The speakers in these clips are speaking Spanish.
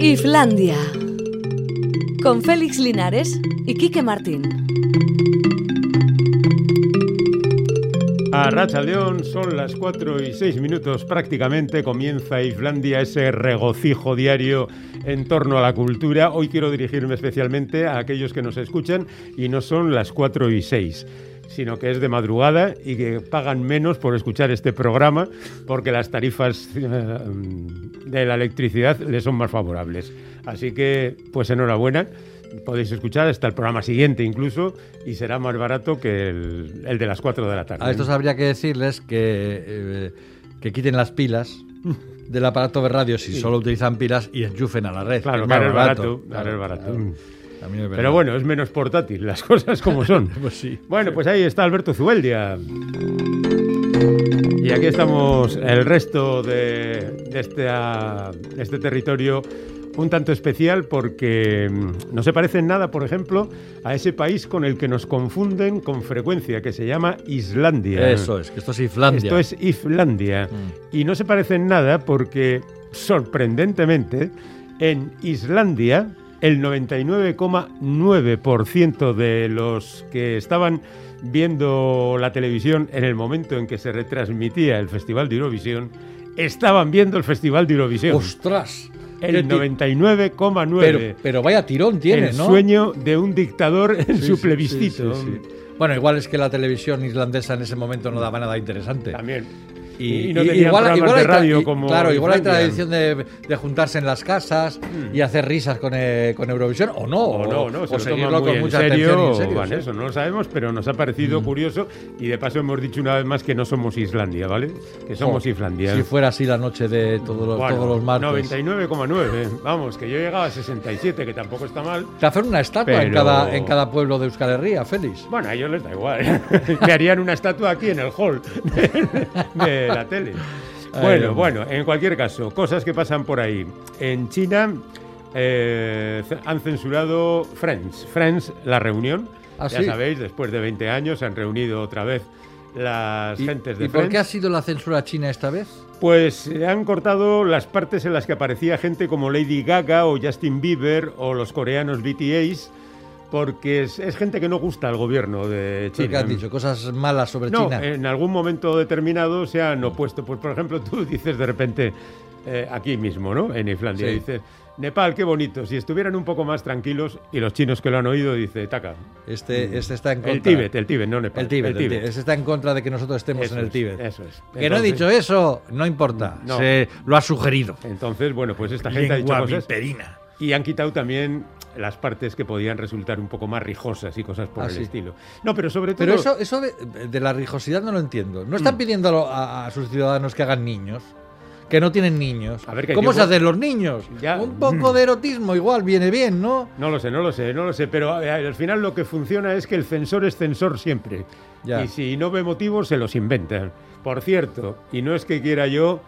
Islandia. Con Félix Linares y Quique Martín. A Racha León son las 4 y 6 minutos prácticamente. Comienza Islandia ese regocijo diario en torno a la cultura. Hoy quiero dirigirme especialmente a aquellos que nos escuchan y no son las 4 y 6 sino que es de madrugada y que pagan menos por escuchar este programa porque las tarifas eh, de la electricidad les son más favorables. Así que, pues enhorabuena. Podéis escuchar hasta el programa siguiente incluso y será más barato que el, el de las 4 de la tarde. A estos habría que decirles que, eh, que quiten las pilas del aparato de radio si solo utilizan pilas y enchufen a la red. Claro, claro, más es barato. claro, es barato. claro. Pero bueno, es menos portátil, las cosas como son. Pues sí. Bueno, pues ahí está Alberto Zubeldia. Y aquí estamos el resto de, de este, ah, este territorio un tanto especial porque mm, no se parece en nada, por ejemplo, a ese país con el que nos confunden con frecuencia, que se llama Islandia. Eso es, que esto es Islandia. Esto es Islandia. Y no se parece en nada porque, sorprendentemente, en Islandia el 99,9% de los que estaban viendo la televisión en el momento en que se retransmitía el Festival de Eurovisión estaban viendo el Festival de Eurovisión. ¡Ostras! el Qué ti- 99,9%. Pero, pero vaya tirón tiene, el ¿no? sueño de un dictador en Sí, su sí, plebiscito. sí. Bueno, igual es que la televisión islandesa en ese momento no daba nada interesante. También. Y, Y no tenían programas de hay radio como Claro, igual hay tradición de, de juntarse en las casas y hacer risas con, eh, con Eurovisión, o no, O no, no, se lo seguirlo con en mucha serio, atención en serio. Van, sí. eso no lo sabemos, pero nos ha parecido curioso y de paso hemos dicho una vez más que no somos Islandia, ¿vale? Que somos Jo, Islandia. Si fuera así la noche de todos los, Bueno, todos los martes. 99,9. Vamos, que yo llegaba a 67, que tampoco está mal. Te hacen una estatua en, Pero- cada, en cada pueblo de Euskal Herria, Félix. Bueno, a ellos les da igual. Me harían una estatua aquí en el hall de, de la tele. Bueno, bueno, en cualquier caso, cosas que pasan por ahí. En China eh, han censurado Friends. Friends, la reunión. ¿Ah, ya sí? sabéis, después de 20 años se han reunido otra vez las ¿Y, gentes de ¿y por Friends. qué ha sido la censura china esta vez? Pues se han cortado las partes en las que aparecía gente como Lady Gaga o Justin Bieber o los coreanos BTS, porque es, es gente que no gusta al gobierno de ¿Qué China. has dicho? ¿Cosas malas sobre No, China? en algún momento determinado se han opuesto. Pues, por ejemplo, tú dices de repente, eh, aquí mismo, ¿no? En Islandia, Sí. dices, Nepal, qué bonito. Si estuvieran un poco más tranquilos, y los chinos que lo han oído, dice, taca. Este, este está en contra. El Tíbet, el Tíbet, no Nepal. El Tíbet, el Tíbet. Este está en contra de que nosotros estemos Eso en el es, Tíbet. eso es. Que no he dicho eso, no importa. No. Se lo ha sugerido. Entonces, bueno, pues esta gente ha dicho cosas. viperina. Y han quitado también las partes que podían resultar un poco más rijosas y cosas por Ah, el sí. estilo. No, pero sobre todo. Pero eso, eso de, de la rijosidad no lo entiendo. No están Mm. pidiendo a, sus ciudadanos que hagan niños, que no tienen niños. A ver, que ¿Cómo yo- se hacen los niños? Ya. Un poco de erotismo igual viene bien, ¿no? No lo sé, no lo sé, no lo sé, pero eh, al final lo que funciona es que el censor es censor siempre. Ya. Y si no ve motivos, se los inventan. Por cierto, y no es que quiera yo,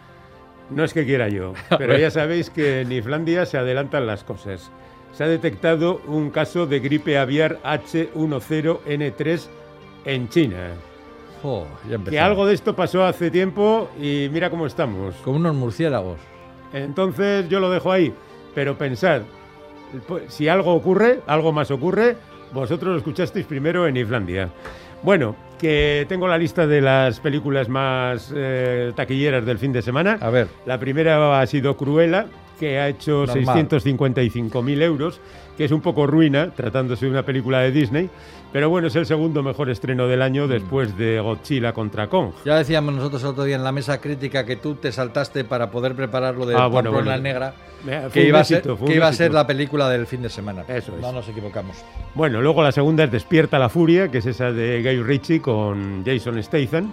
no es que quiera yo, pero ya sabéis que en Islandia se adelantan las cosas. Se ha detectado un caso de gripe aviar H10N3 en China. Ya. Que algo de esto pasó hace tiempo y mira cómo estamos. Como unos murciélagos. Entonces yo lo dejo ahí. Pero pensad, pues, si algo ocurre, algo más ocurre, vosotros lo escuchasteis primero en Islandia. Bueno, que tengo la lista de las películas más eh, taquilleras del fin de semana. A ver. La primera ha sido Cruella, que ha hecho Normal. 655.000 euros, que es un poco ruina, tratándose de una película de Disney. Pero bueno, es el segundo mejor estreno del Mm. año después de Godzilla contra Kong. Ya decíamos nosotros el otro día en la mesa crítica que tú te saltaste para poder preparar lo de Ah, bueno, bueno. Negra, Eh, que, iba, a ser, que iba a ser la película del fin de semana. Eso es. No nos equivocamos. Bueno, luego la segunda es Despierta la Furia, que es esa de Guy Ritchie con Jason Statham,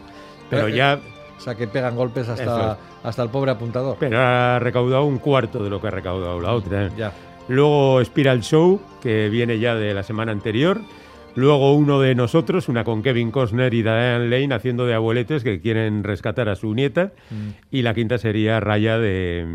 pero Eh, ya O sea, que pegan golpes hasta, hasta el pobre apuntador. pero ha recaudado un cuarto de lo que ha recaudado la otra. Ya. Luego Spiral Show, que viene ya de la semana anterior. Luego uno de nosotros, una con Kevin Costner y Diane Lane haciendo de abueletes que quieren rescatar a su nieta. Mm. Y la quinta sería Raya de,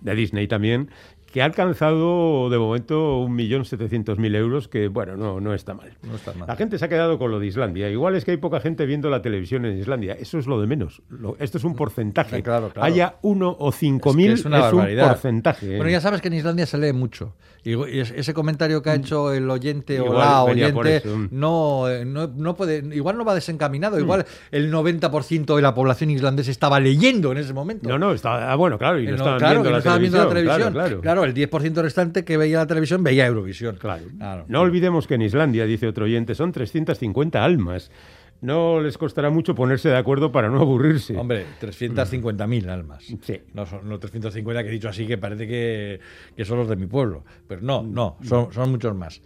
de Disney también, que ha alcanzado de momento 1.700.000 euros, que bueno, no, no está mal. No está mal. La gente se ha quedado con lo de Islandia. Igual es que hay poca gente viendo la televisión en Islandia. Eso es lo de menos. Lo- esto es un porcentaje. Claro, claro. Haya uno o cinco mil Es que es una un porcentaje. ¿eh? Bueno, ya sabes que en Islandia se lee mucho. Y y es- ese comentario que ha hecho el oyente o la oyente eso. no, eh, no, no puede, igual no va Mm. desencaminado. Igual el 90% de la población islandesa estaba leyendo en ese momento. No, no, estaba, ah, bueno, claro, y no Eh, no, estaban claro, viendo, la, viendo televisión, la televisión. Claro, claro. el 10% restante que veía la televisión veía Eurovisión. Claro. No olvidemos que en Islandia, dice otro oyente, son 350 almas. No les costará mucho ponerse de acuerdo para no aburrirse. Hombre, 350.000 almas. Sí. No son los 350 que he dicho así que parece que, que son los de mi pueblo. Pero no, no, son, son muchos más.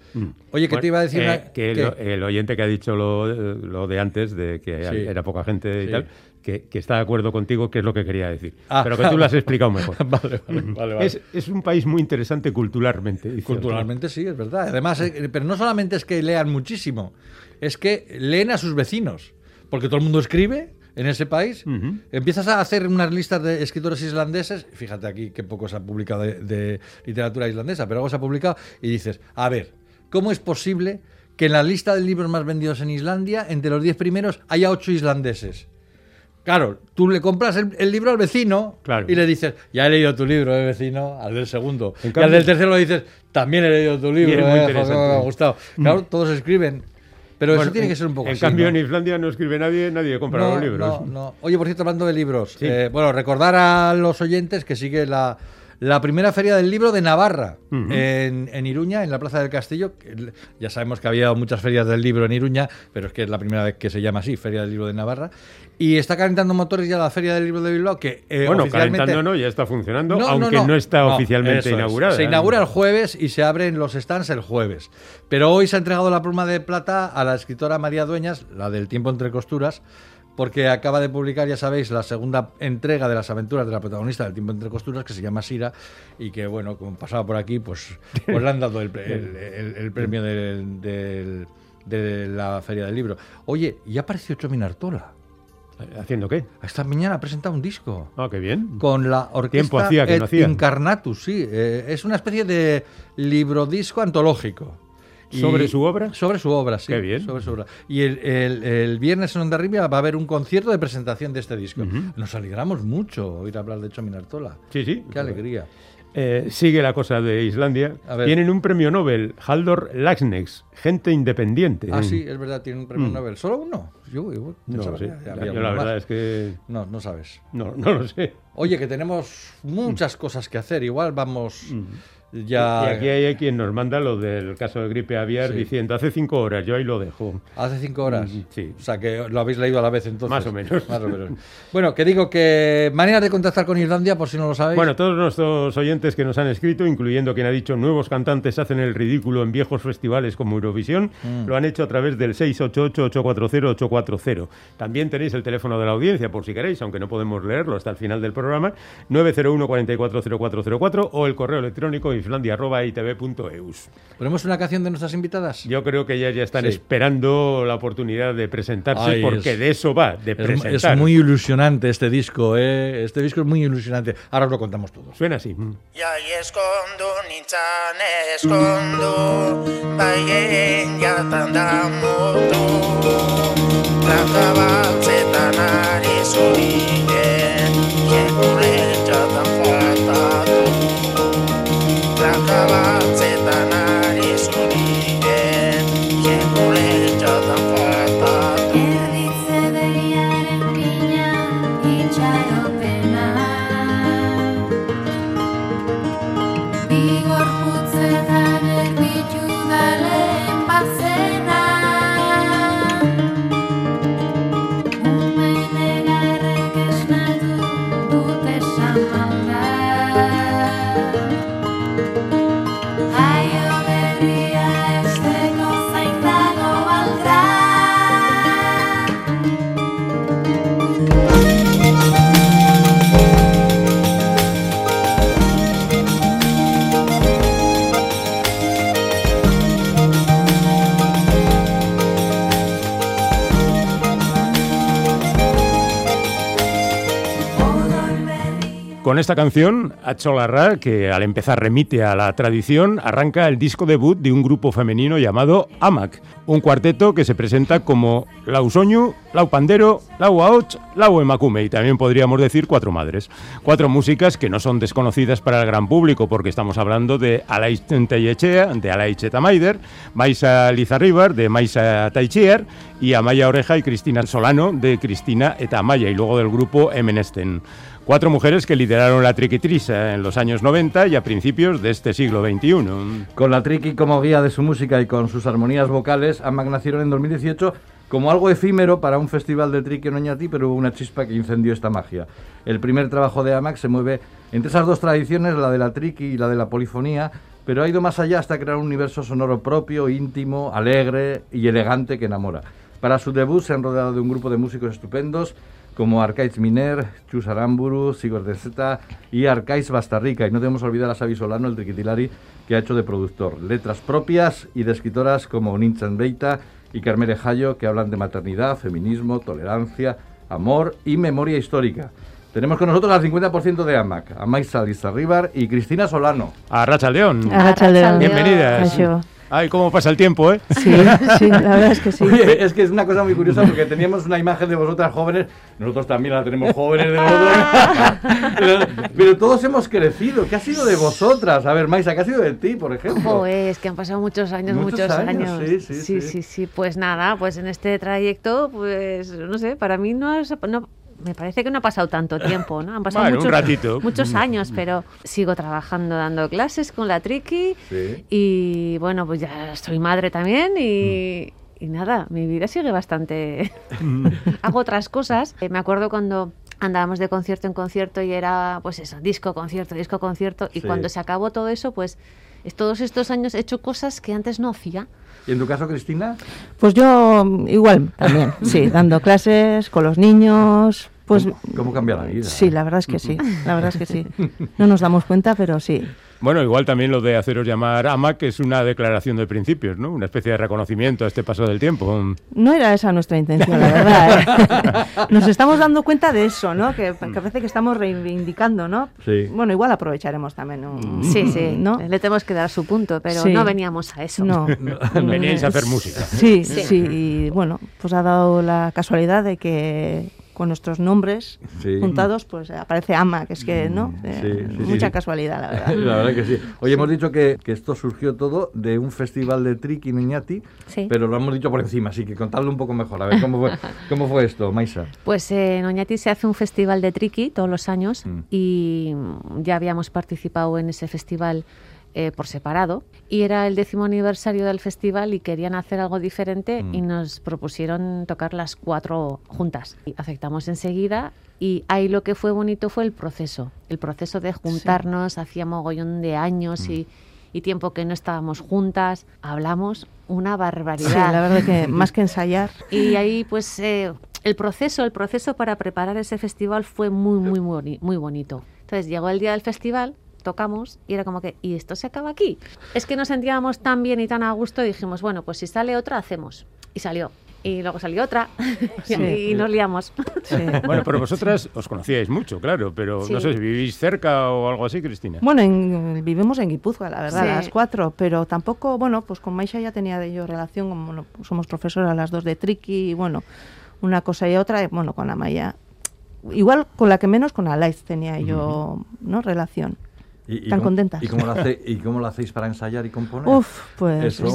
Oye, ¿qué Bueno, te iba a decir? eh, una- que el, el oyente que ha dicho lo, lo de antes, de que Sí. era poca gente y Sí. tal, que, que está de acuerdo contigo, que es lo que quería decir. Ah. Pero que tú lo has explicado mejor. vale, vale, vale, vale. Es, es un país muy interesante culturalmente. Culturalmente sí, es verdad. Además, eh, pero no solamente es que lean muchísimo, es que leen a sus vecinos, porque todo el mundo escribe en ese país. Empiezas a hacer unas listas de escritores islandeses, fíjate aquí qué poco se ha publicado de, de literatura islandesa, pero algo se ha publicado y dices, a ver, ¿cómo es posible que en la lista de libros más vendidos en Islandia, entre los 10 primeros, haya 8 islandeses? Claro, tú le compras el, el libro al vecino Claro. y le dices, ya he leído tu libro, eh, vecino, al del segundo. En y al del tercero le dices, también he leído tu libro, muy eh, interesante. me ha gustado. Claro, todos escriben. Pero Bueno, eso tiene en- que ser un poco En así, cambio, ¿no? en Islandia no escribe nadie, nadie compra no, los libros. No, no. Oye, por cierto, hablando de libros, Sí. eh, bueno, recordar a los oyentes que sigue la, la primera feria del libro de Navarra en, en Iruña, en la Plaza del Castillo. Ya sabemos que había muchas ferias del libro en Iruña, pero es que es la primera vez que se llama así, Feria del Libro de Navarra. Y está calentando motores ya la Feria del Libro de Bilbao, que eh, Bueno, oficialmente... calentando no, ya está funcionando, No, aunque no, está No, oficialmente es. inaugurada. Se inaugura el jueves y se abren los stands el jueves. Pero hoy se ha entregado la pluma de plata a la escritora María Dueñas, la del tiempo entre costuras, porque acaba de publicar, ya sabéis, la segunda entrega de las aventuras de la protagonista del tiempo entre costuras, que se llama Sira, y que, bueno, como pasaba por aquí, pues, pues le han dado el, el- el- el premio del- del- de la Feria del Libro. Oye, y ha aparecido Chomin Artola. ¿Haciendo qué? Esta mañana ha presentado un disco Ah, qué bien. con la orquesta hacía que no. Incarnatus, sí. eh, es una especie de librodisco antológico. ¿Sobre su obra? Sobre su obra, sí. Qué bien. Sobre su obra. Y el, el- el viernes en Onda Ribia va a haber un concierto de presentación de este disco. Nos alegramos mucho oír hablar de Chomin Artola. Sí, sí. Qué alegría. Eh, sigue la cosa de Islandia. Tienen un premio Nobel, Haldor Laxness, gente independiente. Ah, sí, es verdad, tiene un premio Nobel. ¿Solo uno? Yo, yo Mm. No Yo la verdad más. es que No, no sabes. no, no lo sé. Oye, que tenemos muchas cosas que hacer. Igual vamos ya... Y aquí hay quien nos manda lo del caso de gripe aviar Sí. diciendo hace cinco horas, yo ahí lo dejo. Hace cinco horas. Mm, sí. O sea, que lo habéis leído a la vez entonces. Más o menos. Más o menos. Bueno, que digo que maneras de contactar con Islandia, por si no lo sabéis. Bueno, todos nuestros oyentes que nos han escrito, incluyendo quien ha dicho nuevos cantantes hacen el ridículo en viejos festivales como Eurovisión, Mm. lo han hecho a través del 688-840-840. También tenéis el teléfono de la audiencia, por si queréis, aunque no podemos leerlo hasta el final del programa, 901 440404 o el correo electrónico islandia.itv.eus. ¿Ponemos una canción de nuestras invitadas? Yo creo que ellas ya están Sí. esperando la oportunidad de presentarse Ay, porque es- de eso va, de Es, presentar. es muy ilusionante este disco, ¿eh? Este disco es muy ilusionante. Ahora os lo contamos todos. Suena así. zurien Jekule jatan hala Con esta canción, Acholarra, que al empezar remite a la tradición, arranca el disco debut de un grupo femenino llamado AMAC, un cuarteto que se presenta como Lau Soñu, Lau Pandero, Lau Aoch, Lau Emakume y también podríamos decir cuatro madres. Cuatro músicas que no son desconocidas para el gran público porque estamos hablando de Alaiz Tentayechea, de Alaiz Etamaider, Maisa Lizarribar, de Maisa Taichier y Amaya Oreja y Cristina Solano, de Cristina Etamaya y luego del grupo Emenesten. Cuatro mujeres que lideraron la triquitrisa en los años 90 y a principios de este siglo XXI. Con la triqui como guía de su música y con sus armonías vocales, AMAC nacieron en 2018 como algo efímero para un festival de triqui en Oñati, pero hubo una chispa que incendió esta magia. El primer trabajo de AMAC se mueve entre esas dos tradiciones, la de la triqui y la de la polifonía, pero ha ido más allá hasta crear un universo sonoro propio, íntimo, alegre y elegante que enamora. Para su debut se han rodeado de un grupo de músicos estupendos como Arcaiz Miner, Chus Aramburu, Sigurd de Zeta y Arcaiz Bastarrica. Y no debemos olvidar a Xavi Solano, el triquitilari, que ha hecho de productor. Letras propias y de escritoras como Ninchan Beita y Carmele Jayo, que hablan de maternidad, feminismo, tolerancia, amor y memoria histórica. Tenemos con nosotros al 50% de AMAC, a Maisa Lizarribar y Cristina Solano. A Racha León. Arratsaldeon. Bienvenidas. Kaixo. Ay, cómo pasa el tiempo, ¿eh? Sí, sí, la verdad es que sí. Oye, es que es una cosa muy curiosa porque teníamos una imagen de vosotras jóvenes, nosotros también la tenemos jóvenes de vosotras, pero, pero todos hemos crecido. ¿Qué ha sido de vosotras? A ver, Maisa, ¿qué ha sido de ti, por ejemplo? Joder, es que han pasado muchos años, Muchos muchos, años, años. sí, sí, sí. sí, sí. Pues nada, pues en este trayecto, pues no sé, para mí no es... no- me parece que no ha pasado tanto tiempo, ¿no? Han pasado Bueno, un muchos, ratito. muchos años, pero sigo trabajando dando clases con la Triki Sí. y bueno, pues ya soy madre también y, y nada, mi vida sigue bastante... Hago otras cosas. Eh, me acuerdo cuando andábamos de concierto en concierto y era pues eso, disco, concierto, disco, concierto y Sí. cuando se acabó todo eso, pues es- todos estos años he hecho cosas que antes no hacía. ¿Y en tu caso, Cristina? Pues yo mm, igual también, sí, dando clases con los niños, pues ¿Cómo, cómo cambia la vida? sí, la verdad es que sí, la verdad es que sí. No nos damos cuenta, pero sí. Bueno, igual también lo de haceros llamar AMAC es una declaración de principios, ¿no? Una especie de reconocimiento a este paso del tiempo. No era esa nuestra intención, la verdad. ¿eh? Nos estamos dando cuenta de eso, ¿no? Que, que parece que estamos reivindicando, ¿no? Sí. Bueno, igual aprovecharemos también un... Sí, sí, ¿no? le tenemos que dar su punto, pero Sí. no veníamos a eso. No. Veníais a hacer música. Sí, sí, y bueno, pues ha dado la casualidad de que con nuestros nombres Sí. juntados, pues aparece Ama, que es que, ¿no? Eh, sí, sí, mucha sí. casualidad, la verdad. La verdad que sí. Hoy hemos dicho que, que esto surgió todo de un festival de triqui en Iñati, Sí. pero lo hemos dicho por encima, así que contadlo un poco mejor. A ver, ¿cómo fue, cómo fue esto, Maisa? Pues eh, en Oñati se hace un festival de triqui todos los años Mm. y mm, ya habíamos participado en ese festival eh, por separado y era el décimo aniversario del festival y querían hacer algo diferente Mm. y nos propusieron tocar las cuatro juntas. Y aceptamos enseguida y ahí lo que fue bonito fue el proceso, el proceso de juntarnos, hacía mogollón de años Mm. y, y tiempo que no estábamos juntas, hablamos una Sí, barbaridad. la verdad que más que ensayar, Y ahí, pues, eh, el proceso, el proceso para preparar ese festival fue muy, muy, muy, boni- muy bonito. Entonces llegó el día del festival, tocamos y era como que, ¿y esto se acaba aquí? Es que nos sentíamos tan bien y tan a gusto y dijimos, bueno, pues si sale otra, hacemos. Y salió. Y luego salió otra Sí. y nos liamos. sí. Bueno, pero vosotras os conocíais mucho, claro, pero Sí. no sé si vivís cerca o algo así, Cristina. Bueno, en- vivimos en Guipúzcoa, la verdad, Sí. las cuatro, pero tampoco, bueno, pues con Maisha ya tenía de yo relación, como bueno, pues somos profesoras las dos de Triki, y bueno, una cosa y otra, bueno, con Amaya, igual con la que menos, con Alaiz tenía yo, ¿no? Relación. Y, y Tan cómo- contentas. ¿y cómo, lo hace- ¿Y cómo lo hacéis para ensayar y componer? Uf, pues Eso-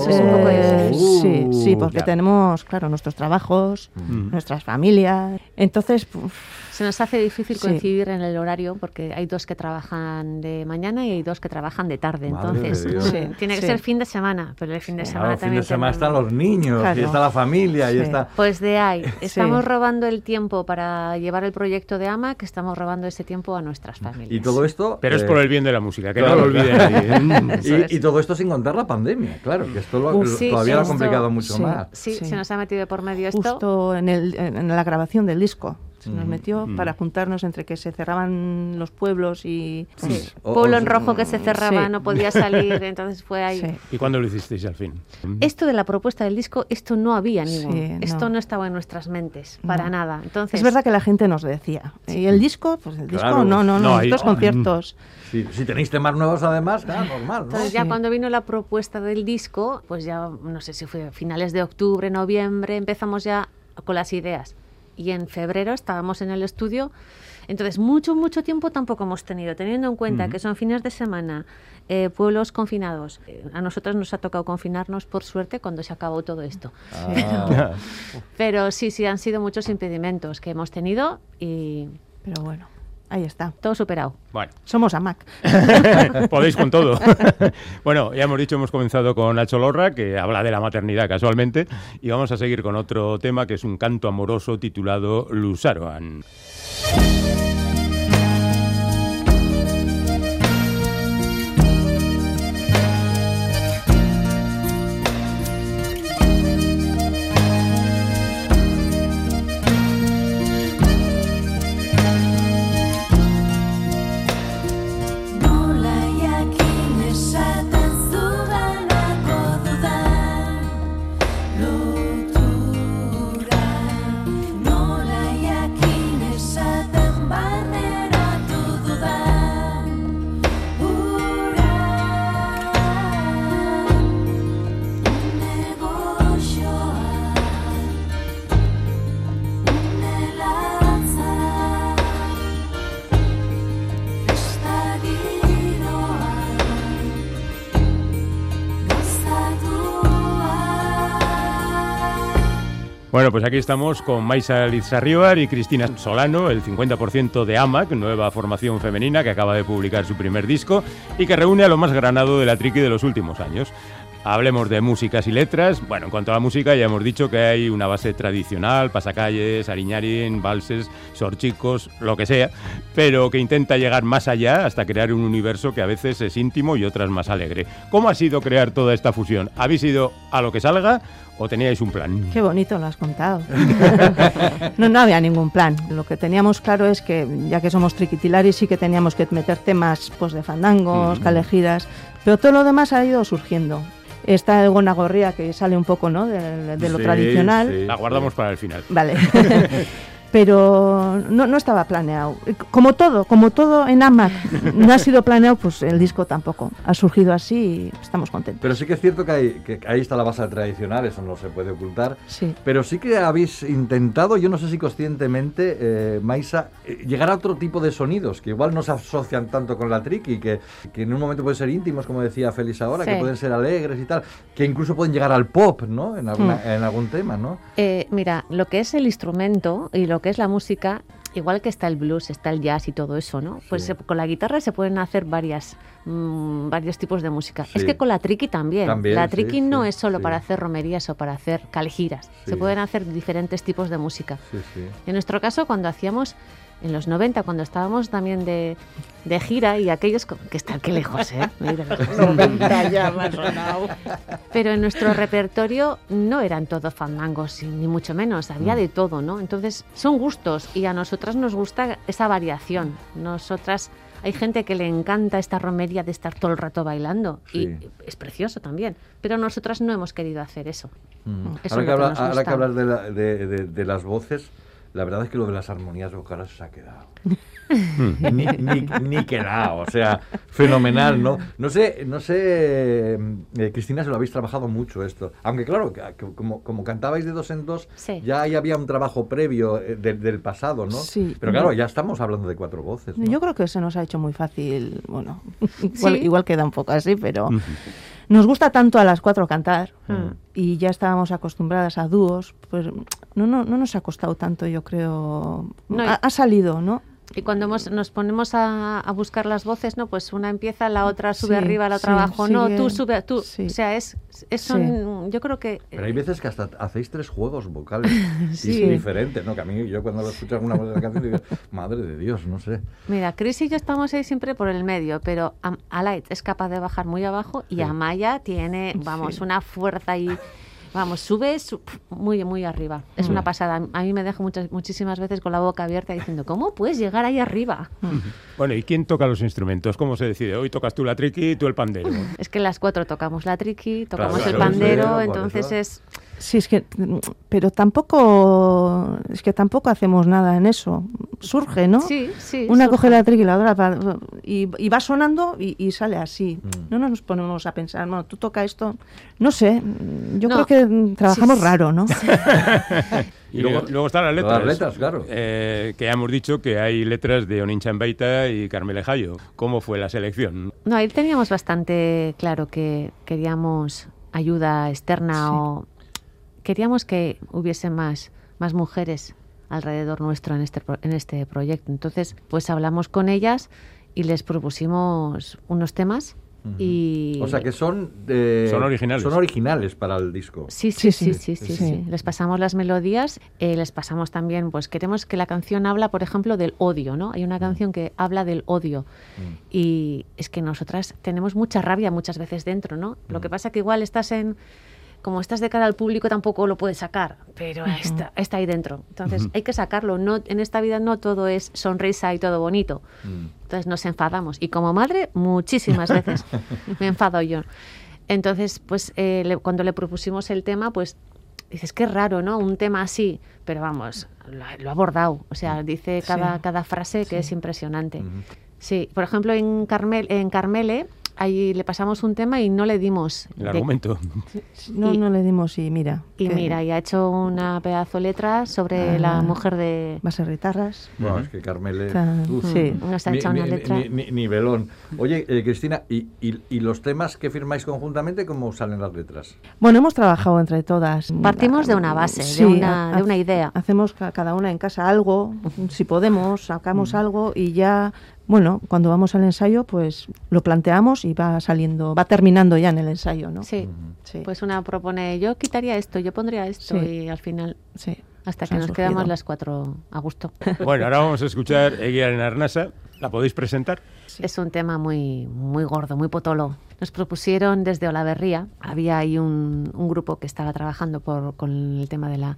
eh, difícil. sí, sí, porque Claro. tenemos, claro, nuestros trabajos, Mm. nuestras familias. Entonces, uf, Se nos hace difícil Sí. coincidir en el horario porque hay dos que trabajan de mañana y hay dos que trabajan de tarde. Madre de Entonces, Dios. Sí, tiene que sí. ser fin de semana, pero el fin de Sí. semana Claro, fin también de semana están los niños, y Claro. está la familia, y Sí. está... Pues de ahí, Sí. estamos robando el tiempo para llevar el proyecto de AMA, que estamos robando ese tiempo a nuestras familias. Y todo esto... Pero es eh, por el bien de la música, que claro, no lo olvide nadie. ¿eh? Es. Y, y todo esto sin contar la pandemia, claro, que esto lo- Uf, lo- sí, todavía lo ha esto- complicado mucho sí. más. Sí, Sí. se nos ha metido por medio esto. justo en, el, en la grabación del disco. Se nos metió para juntarnos entre que se cerraban los pueblos y... Sí. O- Pueblo o- en rojo que se cerraba, Sí. no podía salir, entonces fue ahí. Sí. ¿Y cuándo lo hicisteis al fin? Esto de la propuesta del disco, esto no había ni Sí, uno. Esto no. no estaba en nuestras mentes, para No. nada. Entonces, Es verdad que la gente nos decía. ¿Y el disco? Pues el disco, Claro. no, no, No, no, estos conciertos. Si, si tenéis temas nuevos, además, claro, normal, ¿no? Entonces ya Sí. cuando vino la propuesta del disco, pues ya no sé si fue a finales de octubre, noviembre, empezamos ya con las ideas. Y en febrero estábamos en el estudio. Entonces mucho, mucho tiempo tampoco hemos tenido, teniendo en cuenta que son fines de semana, eh, pueblos confinados. Eh, A nosotros nos ha tocado confinarnos, por suerte, cuando se acabó todo esto. Ah, Pero sí, sí, han sido muchos impedimentos que hemos tenido y Pero bueno, ahí está. todo superado. Bueno, Somos AMAC. podéis con todo. bueno, ya hemos dicho, hemos comenzado con Nacho Lorra, que habla de la maternidad casualmente, y vamos a seguir con otro tema que es un canto amoroso titulado Lusaroan. Aquí estamos con Maisa Lizarribar y Cristina Solano, el 50% de AMAC, nueva formación femenina que acaba de publicar su primer disco y que reúne a lo más granado de la triqui de los últimos años. Hablemos de músicas y letras. Bueno, en cuanto a la música, ya hemos dicho que hay una base tradicional, pasacalles, ariñarín, valses, sorchicos, lo que sea, pero que intenta llegar más allá hasta crear un universo que a veces es íntimo y otras más alegre. ¿Cómo ha sido crear toda esta fusión? ¿Habéis ido a lo que salga o teníais un plan? Qué bonito lo has contado. no, no había ningún plan. Lo que teníamos claro es que, ya que somos triquitilaris, sí que teníamos que meter temas pues, de fandangos, calejiras, pero todo lo demás ha ido surgiendo. Está el Gonagorría, que sale un poco ¿no? de, de lo Sí, tradicional. sí. La guardamos para el final. Vale. Pero no, no estaba planeado. Como todo, como todo en AMAC, no ha sido planeado, pues el disco tampoco. Ha surgido así y estamos contentos. Pero sí que es cierto que, hay, que ahí está la base tradicional, eso no se puede ocultar. Sí. Pero sí que habéis intentado, yo no sé si conscientemente, eh, Maisa, eh, llegar a otro tipo de sonidos que igual no se asocian tanto con la triqui, que, que en un momento pueden ser íntimos, como decía Félix ahora, Sí. que pueden ser alegres y tal, que incluso pueden llegar al pop, ¿no? En, alguna- Hmm. en algún tema, ¿no? Eh, mira, lo que es el instrumento y lo que es la música, igual que está el blues, está el jazz y todo eso, ¿no? Pues Sí. se- con la guitarra se pueden hacer varias, mm, varios tipos de música. Sí. Es que con la triqui también. También, la sí, triqui no es solo para hacer romerías o para hacer calejiras. Sí. Se pueden hacer diferentes tipos de música. En nuestro caso, cuando hacíamos en los 90, cuando estábamos también de, de gira y aquellos co- que están que lejos, ¿eh? Mira, Pero en nuestro repertorio no eran todo fandangos, ni mucho menos, había Mm. de todo, ¿no? Entonces son gustos y a nosotras nos gusta esa variación. Nosotras, hay gente que le encanta esta romería de estar todo el rato bailando Sí. y es precioso también, pero nosotras no hemos querido hacer eso. Mm. Eso Ahora, es que, habla- ahora que hablas de, la- de- de- de las voces, la verdad es que lo de las armonías vocales se ha quedado. ni, ni, ni quedado, o sea, fenomenal, ¿no? No sé, no sé, eh, Cristina, se lo habéis trabajado mucho esto. Aunque claro, que- que como, como cantabais de dos en dos, Sí. ya ahí había un trabajo previo eh, del- del pasado, ¿no? Sí. Pero claro, ya estamos hablando de cuatro voces. ¿no? Yo creo que se nos ha hecho muy fácil, bueno, igual, Sí. igual queda un poco así, pero nos gusta tanto a las cuatro cantar Mm. y ya estábamos acostumbradas a dúos, pues no, no, no nos ha costado tanto, yo creo. No, ha, ha salido, ¿no? Y cuando hemos- nos ponemos a, a buscar las voces, ¿no? Pues una empieza, la otra sube Sí, arriba, la otra sí, abajo. No, tú sube, tú. Sí. O sea, es, es son, yo creo que... Pero hay veces que hasta hacéis tres juegos vocales Sí. y es diferente, ¿no? Que a mí, yo cuando lo escucho alguna vez de la canción digo, madre de Dios, no sé. Mira, Chris y yo estamos ahí siempre por el medio, pero Am- Alight es capaz de bajar muy abajo y Sí. Amaya tiene, vamos, Sí. una fuerza y, Vamos, sube su- muy, muy arriba. Es una pasada. A mí me deja muchas, muchísimas veces con la boca abierta diciendo, ¿cómo puedes llegar ahí arriba? Bueno, ¿y quién toca los instrumentos? ¿Cómo se decide? Hoy tocas tú la triqui y tú el pandero. Es que las cuatro tocamos la triqui, tocamos Claro, el pandero, entonces es... Sí, es que, pero tampoco, es que tampoco hacemos nada en eso. Surge, ¿no? Sí, sí. Una surge. coge la triqui y la otra va- y, y va sonando y, y sale así. Mm. No nos ponemos a pensar, bueno, tú toca esto. No sé, yo No. creo que trabajamos Sí, raro, ¿no? Y luego, luego están las letras. Las letras, claro. Eh, que ya hemos dicho que hay letras de Onin Chambaita y Carmele Jayo. ¿Cómo fue la selección? No, ahí teníamos bastante claro que queríamos ayuda externa Sí. o queríamos que hubiese más, más mujeres alrededor nuestro en este, pro- en este proyecto. Entonces, pues hablamos con ellas y les propusimos unos temas y... O sea que son... eh, Son originales. Son originales para el disco. Sí, sí, Sí, sí, sí, sí, sí, sí. sí. Les pasamos las melodías, eh, les pasamos también, pues queremos que la canción habla, por ejemplo, del odio, ¿no? Hay una canción que habla del odio y es que nosotras tenemos mucha rabia muchas veces dentro, ¿no? Lo que pasa que igual estás en, como estás de cara al público tampoco lo puedes sacar, pero está, está ahí dentro. Entonces hay que sacarlo. No, en esta vida no todo es sonrisa y todo bonito. Entonces nos enfadamos. Y como madre, muchísimas veces me enfado yo. Entonces, pues eh, le- cuando le propusimos el tema, pues dices, qué raro, ¿no? Un tema así, pero vamos, lo, ha- lo ha abordado. O sea, dice cada, Sí. cada frase que es impresionante. Sí, por ejemplo, en, Carmel, en Carmele, ahí le pasamos un tema y no le dimos... El de- argumento. No, Y- no le dimos y mira. y que mira, y ha hecho una pedazo letra sobre la Ah. mujer de... Va a ser guitarras. Bueno, es que uf. sí. Nos ha Ni- hecho una ni- letra. ni- ni- nivelón. Oye, eh, Cristina, ¿y, y, y los temas que firmáis conjuntamente, cómo salen las letras? Bueno, hemos trabajado entre todas. Partimos de una base, de una- ha- de una idea. Hacemos ca- cada una en casa algo, si podemos, sacamos algo y ya, bueno, cuando vamos al ensayo, pues lo planteamos y va saliendo, va terminando ya en el ensayo, ¿no? Sí, Sí. pues una propone, yo quitaría esto, yo pondría esto Sí. y al final Sí. hasta Nos que nos surgido. quedamos las cuatro a gusto. Bueno, ahora vamos a escuchar Eguía en Arnasa. ¿La podéis presentar? Es un tema muy, muy gordo, muy potolo. Nos propusieron desde Olaverría, había ahí un, un grupo que estaba trabajando por, con el tema de la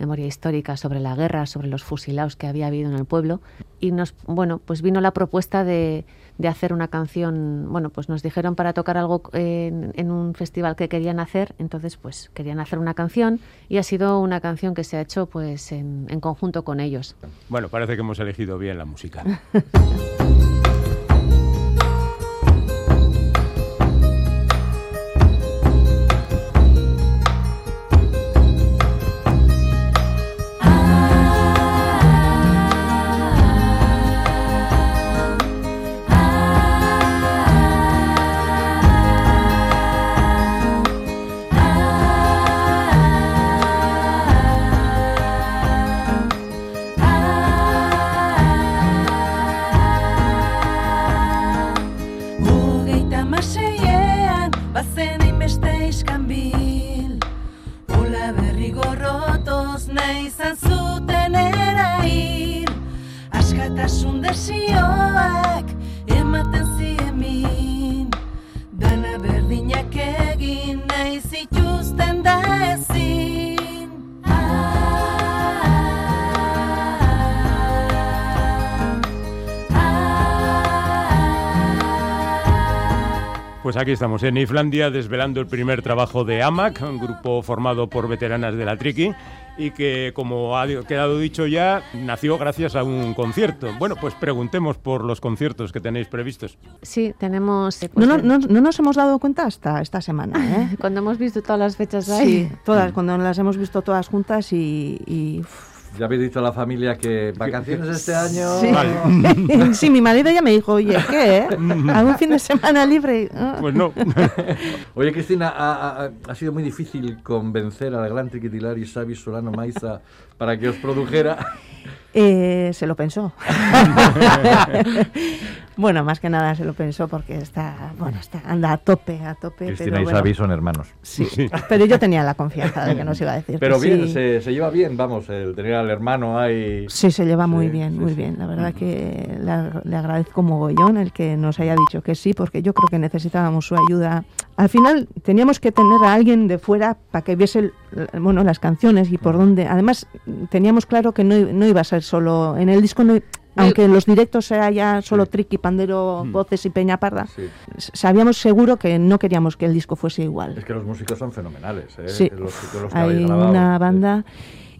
memoria histórica sobre la guerra, sobre los fusilados que había habido en el pueblo. Y nos, bueno, pues vino la propuesta de, de hacer una canción, bueno, pues nos dijeron para tocar algo en, en un festival que querían hacer, entonces pues querían hacer una canción y ha sido una canción que se ha hecho pues en, en conjunto con ellos. Bueno, parece que hemos elegido bien la música. Ezin Pues aquí estamos en Islandia desvelando el primer trabajo de AMAC, un grupo formado por veteranas de la Triki y que, como ha quedado dicho ya, nació gracias a un concierto. Bueno, pues preguntemos por los conciertos que tenéis previstos. Sí, tenemos... pues, No, no, no, no nos hemos dado cuenta hasta esta semana, ¿eh? Cuando hemos visto todas las fechas ahí. Sí, todas, cuando las hemos visto todas juntas y... y- Ya habéis dicho a la familia que vacaciones este año... Sí. Vale. sí, mi marido ya me dijo, oye, ¿qué? ¿Algún fin de semana libre? Pues no. Oye, Cristina, ha, ha- ha sido muy difícil convencer al gran triquitilar y Xavi Solano Maiza para que os produjera. Eh, se lo pensó. Bueno, más que nada se lo pensó porque está, bueno, está, anda a tope, a tope. Cristina pero y bueno, Xavi son hermanos. Sí, pero yo tenía la confianza de que nos iba a decir. Pero que bien, sí. se, se lleva bien, vamos, el tener al hermano ahí. Sí, se lleva muy bien, sí, muy sí. bien. La verdad que le agradezco mogollón el que nos haya dicho que sí, porque yo creo que necesitábamos su ayuda. Al final teníamos que tener a alguien de fuera para que viese bueno, las canciones y por dónde. Además, teníamos claro que no, no iba a ser solo en el disco, no i- aunque en los directos sea ya solo Sí. triqui, pandero, voces y peña parda, Sí. sabíamos seguro que no queríamos que el disco fuese igual. Es que los músicos son fenomenales, ¿eh? Sí, Los, que- los que habéis hay grabado. una banda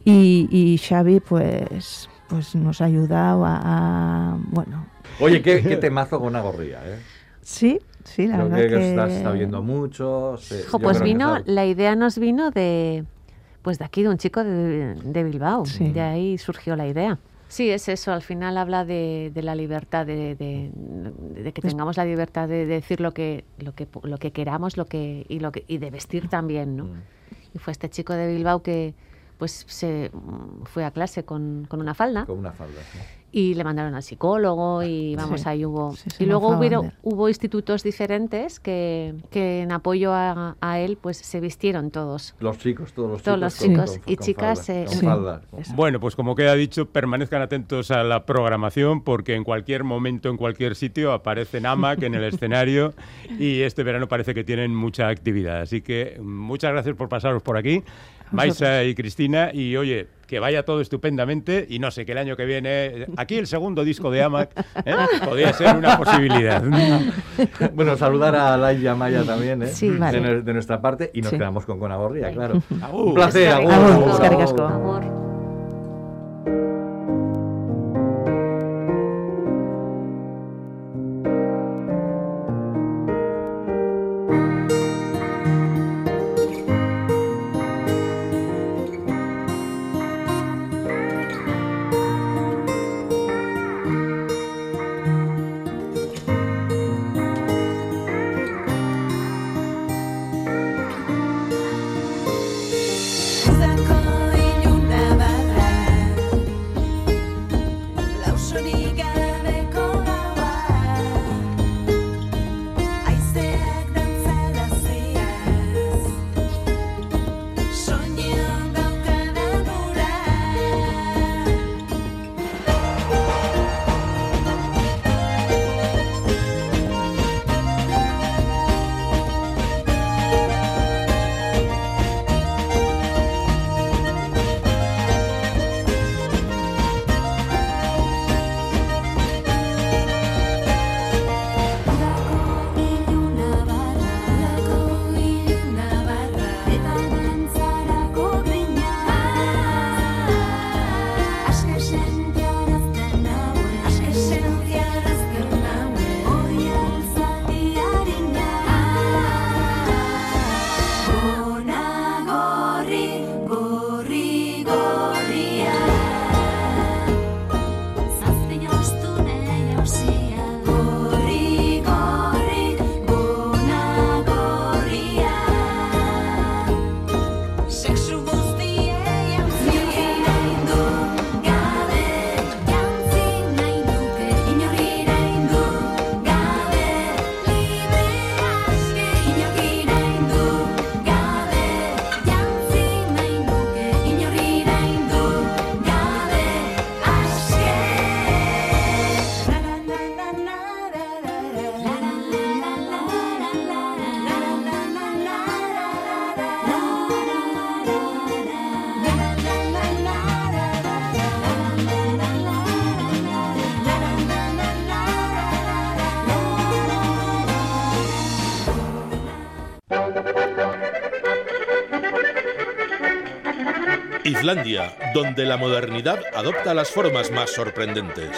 y, y Xavi pues pues nos ha ayudado a, a- bueno Oye, qué, qué temazo con una gorría, ¿eh? sí sí la Creo verdad que, que, está, está viendo mucho. Jo, yo pues vino, está- la idea nos vino de, pues de aquí, de un chico de, de Bilbao. Sí. De ahí surgió la idea. Sí, es eso. Al final habla de, de la libertad, de, de- de que tengamos la libertad de decir lo que, lo que, lo que queramos, lo que y lo que y de vestir también, ¿no? Mm. Y fue este chico de Bilbao que, pues, se fue a clase con, con una falda Con una falda. sí. Y le mandaron al psicólogo y vamos Sí, ahí hubo sí, y luego él. hubo institutos diferentes que, que en apoyo a, a él pues se vistieron todos Los chicos, todos los Todos chicos. los con- chicos con- y con chicas, falda, eh, con Sí. falda. Eso. Bueno, pues como queda dicho, permanezcan atentos a la programación porque en cualquier momento, en cualquier sitio, aparecen AMAC en el escenario y este verano parece que tienen mucha actividad. Así que muchas gracias por pasaros por aquí, Maisa y Cristina. Y oye, que vaya todo estupendamente y no sé, que el año que viene, aquí el segundo disco de AMAC ¿eh? podría ser una posibilidad. Bueno, saludar a Laia Maya también, ¿eh? Sí. de, Vale. nue- de nuestra parte y nos Sí. quedamos con Conagorría, Venga. claro. Agur. Un placer, agur, agur, agur. you got Donde la modernidad adopta las formas más sorprendentes.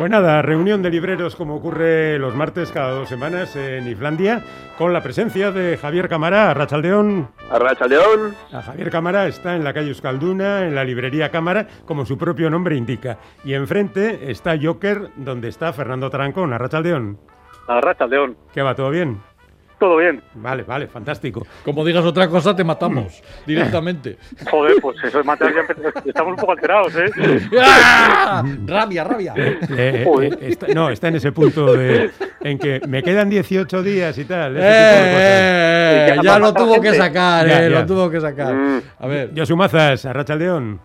Pues nada, reunión de libreros como ocurre los martes cada dos semanas en Islandia, con la presencia de Javier Cámara, Rachaldeón. Arrachaldeón, A Javier Cámara está en la calle Euskalduna, en la librería Cámara, como su propio nombre indica. Y enfrente está Joker, donde está Fernando Tarancón, Arrachaldeón. Arrachaldeón. ¿Qué va? ¿Todo bien? Todo bien. Vale, vale, fantástico. Como digas otra cosa, te matamos directamente. Joder, pues eso es matar Estamos un poco alterados, ¿eh? ¡Ah! Rabia, rabia. Eh, eh, está- no, está en ese punto de, en que me quedan 18 días y tal. Eh, ya lo tuvo que sacar, Ya, eh, ya. lo tuvo que sacar. A ver, Josu Mazas, Arrachaldeón.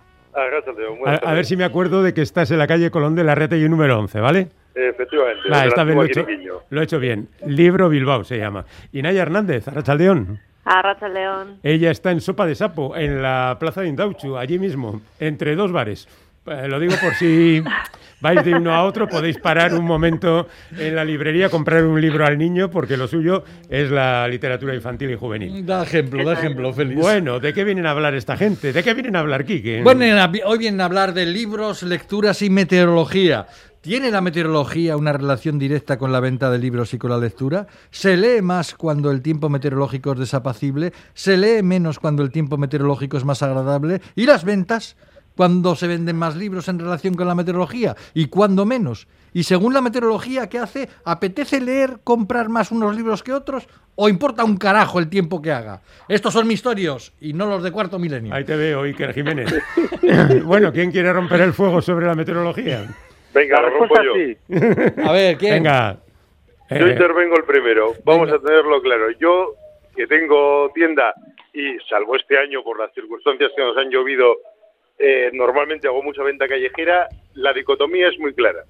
A, a ver si me acuerdo de que estás en la calle Colón de la Rete y número 11, ¿vale? Efectivamente. Esta la vez lo he, hecho, lo he hecho bien. Libro Bilbao se llama. Y Naya Hernández, Arrachaldeón. A Racha León. Ella está en Sopa de Sapo, en la plaza de Indauchu, allí mismo, entre dos bares. Eh, lo digo por si vais de uno a otro, podéis parar un momento en la librería, comprar un libro al niño, porque lo suyo es la literatura infantil y juvenil. da ejemplo, da ejemplo, Félix. Bueno, ¿de qué vienen a hablar esta gente? ¿De qué vienen a hablar, Quique? Bueno, hoy vienen a hablar de libros, lecturas y meteorología. ¿Tiene la meteorología una relación directa con la venta de libros y con la lectura? ¿Se lee más cuando el tiempo meteorológico es desapacible? ¿Se lee menos cuando el tiempo meteorológico es más agradable? ¿Y las ventas? ¿Cuándo se venden más libros en relación con la meteorología? ¿Y cuándo menos? Y según la meteorología, ¿qué hace? ¿Apetece leer, comprar más unos libros que otros? ¿O importa un carajo el tiempo que haga? Estos son misterios y no los de cuarto milenio. Ahí te veo, Iker Jiménez. bueno, ¿quién quiere romper el fuego sobre la meteorología? Venga, La lo rompo yo. sí. A ver, ¿quién? Venga. Yo Eh, intervengo el primero. Vamos a tenerlo claro. Yo, que tengo tienda y salvo este año por las circunstancias que nos han llovido, eh, normalmente hago mucha venta callejera, la dicotomía es muy clara.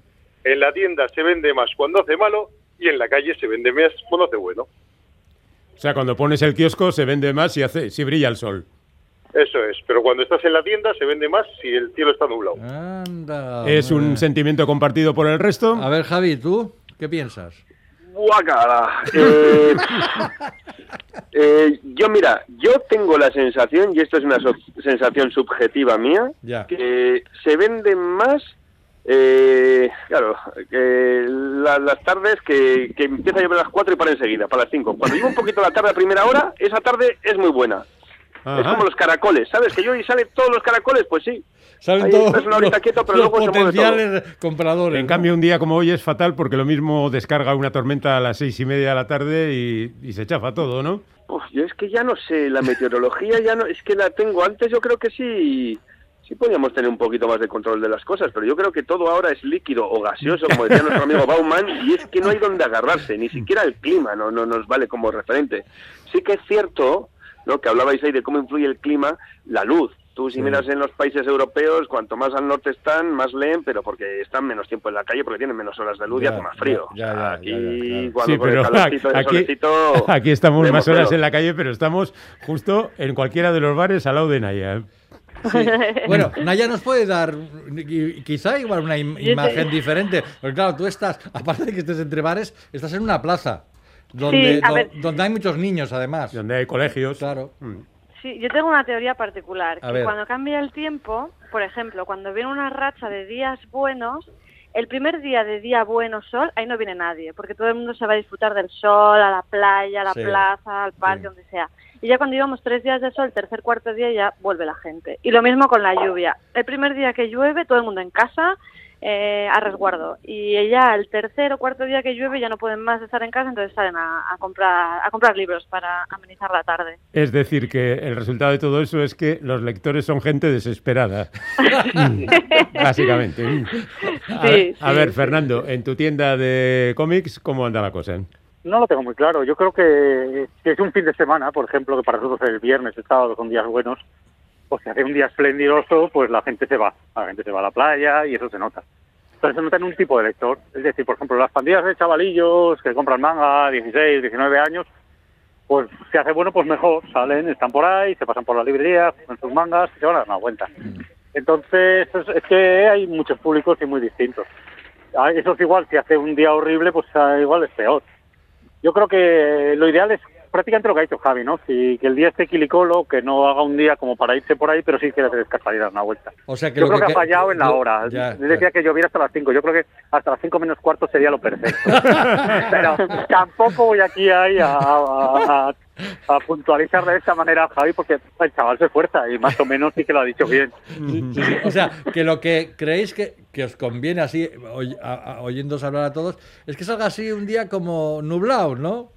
En la tienda se vende más cuando hace malo y en la calle se vende más cuando hace bueno. o sea, cuando pones el kiosco se vende más si, hace, si brilla el sol. Eso es. Pero cuando estás en la tienda se vende más si el cielo está nublado. Anda. ¿Es un sentimiento compartido por el resto? A ver, Javi, ¿tú qué piensas? Guacala. Eh, eh, yo, mira, yo tengo la sensación, y esto es una so- sensación subjetiva mía, Ya. que se venden más, eh, claro, que la- las tardes que, que empieza a llover a las 4 y para enseguida, para las 5. Cuando llega un poquito la tarde a primera hora, esa tarde es muy buena. Es Ajá. como los caracoles, ¿sabes? Que yo y sale todos los caracoles, pues sí. Salen Ahí todos los, quieto, pero los luego se mueve todo. potenciales compradores. En ¿no? cambio, un día como hoy es fatal porque lo mismo descarga una tormenta a las seis y media de la tarde y, y se chafa todo, ¿no? Uf, yo es que ya no sé, la meteorología ya no, es que la tengo. Antes yo creo que sí, sí podíamos tener un poquito más de control de las cosas, pero yo creo que todo ahora es líquido o gaseoso, como decía nuestro amigo Bauman, y es que no hay donde agarrarse, ni siquiera el clima no, no nos vale como referente. Sí que es cierto, ¿no? que hablabais ahí de cómo influye el clima, la luz. Tú si miras en los países europeos, cuanto más al norte están, más leen, pero porque están menos tiempo en la calle, porque tienen menos horas de luz y hace más frío. ya, O sea, ya, ya, aquí cuando sí, pero calorcito aquí, solecito, aquí estamos más horas en la calle, pero estamos justo en cualquiera de los bares al lado de Naya. ¿eh? Bueno, Naya nos puede dar qui- quizá igual una im- imagen diferente. Porque claro, tú estás, aparte de que estés entre bares, estás en una plaza. Donde, Sí, a do- ver. donde hay muchos niños, además. Donde hay colegios. Claro. Mm. Sí, yo tengo una teoría particular. A que ver. cuando cambia el tiempo, por ejemplo, cuando viene una racha de días buenos, el primer día de día bueno sol, ahí no viene nadie, porque todo el mundo se va a disfrutar del sol, a la playa, a la Sí. plaza, al parque, Sí. donde sea. Y ya cuando llevamos tres días de sol, tercer, cuarto día, ya vuelve la gente. Y lo mismo con la lluvia. El primer día que llueve, todo el mundo en casa, eh, a resguardo. Y ya el tercer o cuarto día que llueve ya no pueden más estar en casa, entonces salen a, a comprar a comprar libros para amenizar la tarde. Es decir, que el resultado de todo eso es que los lectores son gente desesperada. Básicamente. A, ver, Sí, a sí, ver, sí. Fernando, en tu tienda de cómics, ¿cómo anda la cosa? No lo tengo muy claro. Yo creo que es un fin de semana, por ejemplo, que para nosotros el viernes, el sábado son días buenos, pues si hace un día esplendidoso, pues la gente se va. La gente se va a la playa y eso se nota. Entonces se nota en un tipo de lector. Es decir, por ejemplo, las pandillas de chavalillos que compran manga, 16, 19 años, pues si hace bueno, pues mejor. Salen, están por ahí, se pasan por la librería, con sus mangas se van a dar una vuelta. Entonces es, es que hay muchos públicos y muy distintos. Ah, Eso es igual, si hace un día horrible, pues ah, igual es peor. Yo creo que lo ideal es prácticamente lo que ha dicho Javi, ¿no? Si, que el día esté quilicolo, que no haga un día como para irse por ahí, pero sí que descansar y dar una vuelta. O sea que Yo creo que, que ha fallado en la hora. ya, Yo decía que lloviera hasta las 5. Yo creo que hasta las 5 menos cuarto sería lo perfecto. pero tampoco voy aquí ahí a, a- a- a puntualizar de esta manera a Javi porque el chaval se esfuerza y más o menos sí que lo ha dicho bien. O sea, que lo que creéis que, que os conviene así, oy- a- a- oyéndoos hablar a todos, es que salga así un día como nublado, ¿no?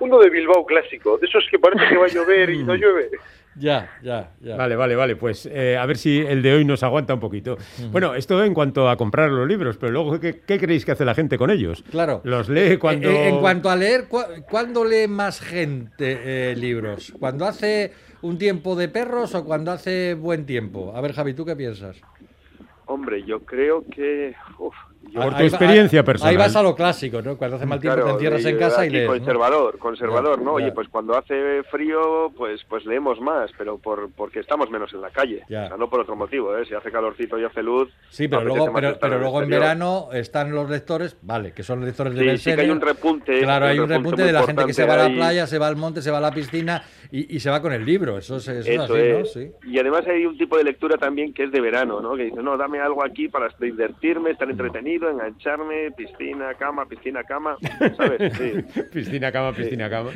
Uno de Bilbao clásico, de esos que parece que va a llover y no llueve. Ya, ya, ya. Vale, vale, vale. Pues eh, a ver si el de hoy nos aguanta un poquito. Bueno, esto en cuanto a comprar los libros, pero luego, ¿qué, qué creéis que hace la gente con ellos? Claro. ¿Los lee cuando...? Eh, En cuanto a leer, ¿cu- ¿cuándo lee más gente eh, libros? ¿Cuando hace un tiempo de perros o cuando hace buen tiempo? A ver, Javi, ¿tú qué piensas? Hombre, yo creo que... uf, yo- Por tu Ahí experiencia ahí- personal. Ahí vas a lo clásico, ¿no? Cuando hace mal tiempo Claro, te encierras yo en casa y aquí lees. ¿no? Conservador, conservador, Ya, ¿no? ya. Oye, pues cuando hace frío, pues pues leemos más, pero por porque estamos menos en la calle. Ya. O sea, no por otro motivo, ¿eh? Si hace calorcito y hace luz. Sí, pero luego, pero, luego en verano están los lectores, vale, que son lectores de Sí, sí que hay un repunte. Claro, hay un repunte de la gente que se va a la playa se va al monte, se va a la piscina y, y se va con el libro. Eso es, eso es Eso así, ¿no? Sí. Y además hay un tipo de lectura también que es de verano, ¿no? Que dice, no, dame algo aquí para divertirme, estar entretenido, engancharme, piscina, cama, piscina, cama, ¿sabes? Sí. piscina, cama, piscina, cama.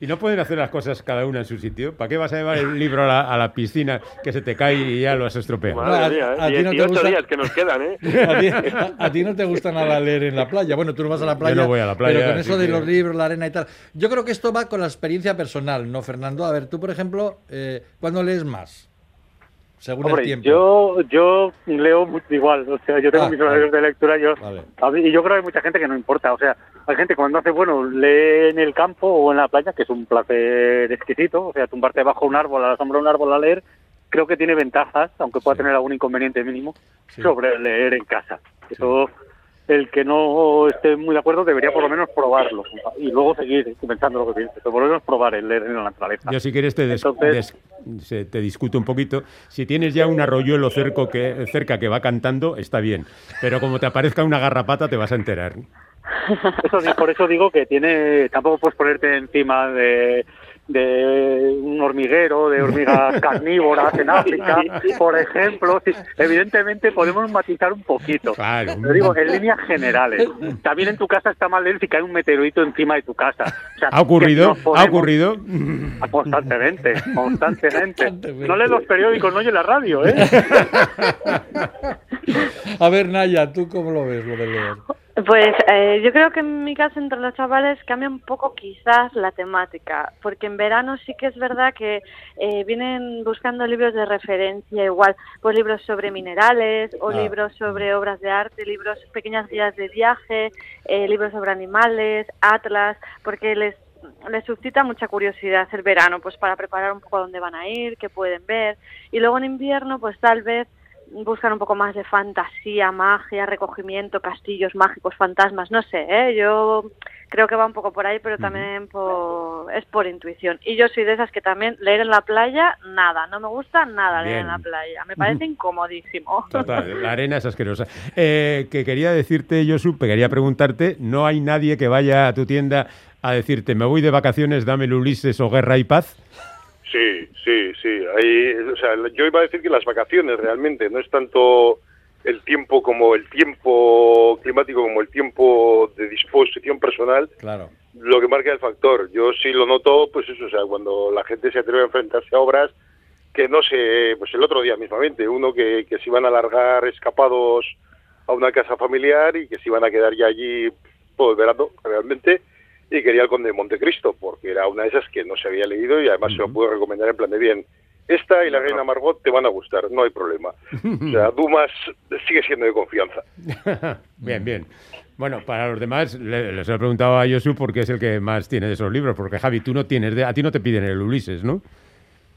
Y no pueden hacer las cosas cada una en su sitio. ¿Para qué vas a llevar el libro a la, a la piscina que se te cae y ya lo has estropeado? Madre a- mía, a ¿eh? ti no te 18 gusta- días que nos quedan, ¿eh? A ti, a- a ti no te gusta nada leer en la playa. Bueno, tú no vas a la playa. no voy a la playa, Pero con eso de que- los libros, la arena y tal. Yo creo que esto va con la experiencia personal, ¿no, Fernando? A ver, tú, por ejemplo, eh, ¿cuándo lees más? Según el Hombre, tiempo. yo, yo leo igual, o sea, yo tengo Ah, mis horarios vale. de lectura, yo, Vale. y yo creo que hay mucha gente que no importa, o sea, hay gente cuando hace bueno, lee en el campo o en la playa, que es un placer exquisito, o sea, tumbarte bajo un árbol, a la sombra de un árbol a leer, creo que tiene ventajas, aunque pueda Sí. tener algún inconveniente mínimo, Sí. sobre leer en casa. Eso, el que no esté muy de acuerdo debería por lo menos probarlo y luego seguir pensando lo que piense, pero por lo menos probar el leer en la naturaleza. Yo si quieres te, Entonces- te discuto un poquito. Si tienes ya un arroyuelo cerco que, cerca que va cantando, está bien. Pero como te aparezca una garrapata, te vas a enterar. Eso, por eso digo que tiene, tampoco puedes ponerte encima de, de un hormiguero, de hormigas carnívoras en África, por ejemplo. Sí, evidentemente podemos matizar un poquito. Claro. Lo digo en líneas generales. También en tu casa está mal leer si cae un meteorito encima de tu casa. O sea, ¿Ha ocurrido? ¿Ha ocurrido? Ah, Constantemente, constantemente. Constantemente. No lees los periódicos, no oyes la radio, ¿eh? A ver, Naya, ¿tú cómo lo ves lo de leer? Pues eh, yo creo que en mi caso entre los chavales cambia un poco quizás la temática, porque en verano sí que es verdad que eh, vienen buscando libros de referencia, igual pues libros sobre minerales o Ah. libros sobre obras de arte, libros pequeñas guías de viaje, eh, libros sobre animales, atlas, porque les les suscita mucha curiosidad el verano, pues para preparar un poco a dónde van a ir, qué pueden ver, y luego en invierno pues tal vez buscan un poco más de fantasía, magia, recogimiento, castillos mágicos, fantasmas, no sé, ¿eh? yo creo que va un poco por ahí, pero también por, es por intuición. Y yo soy de esas que también leer en la playa, nada, no me gusta nada leer en la playa, me parece incomodísimo. Total, la arena es asquerosa. Eh, que quería decirte, Josu, quería preguntarte, ¿no hay nadie que vaya a tu tienda a decirte, me voy de vacaciones, dame el Ulises o Guerra y Paz? Sí, sí, sí. Ahí, o sea, yo iba a decir que las vacaciones realmente no es tanto el tiempo como el tiempo climático como el tiempo de disposición personal Claro. lo que marca el factor. Yo sí lo noto, pues eso, o sea, cuando la gente se atreve a enfrentarse a obras que no sé, pues el otro día mismamente, uno que, que se iban a largar escapados a una casa familiar y que se iban a quedar ya allí todo el verano realmente y quería el Conde de Montecristo porque era una de esas que no se había leído y además se lo puedo recomendar en plan de bien. Esta y la Reina Margot te van a gustar, no hay problema. O sea, Dumas sigue siendo de confianza. bien, bien. Bueno, para los demás, le- les he preguntado a Josu porque es el que más tiene de esos libros, porque Javi, tú no tienes, de- a ti no te piden el Ulises, ¿no?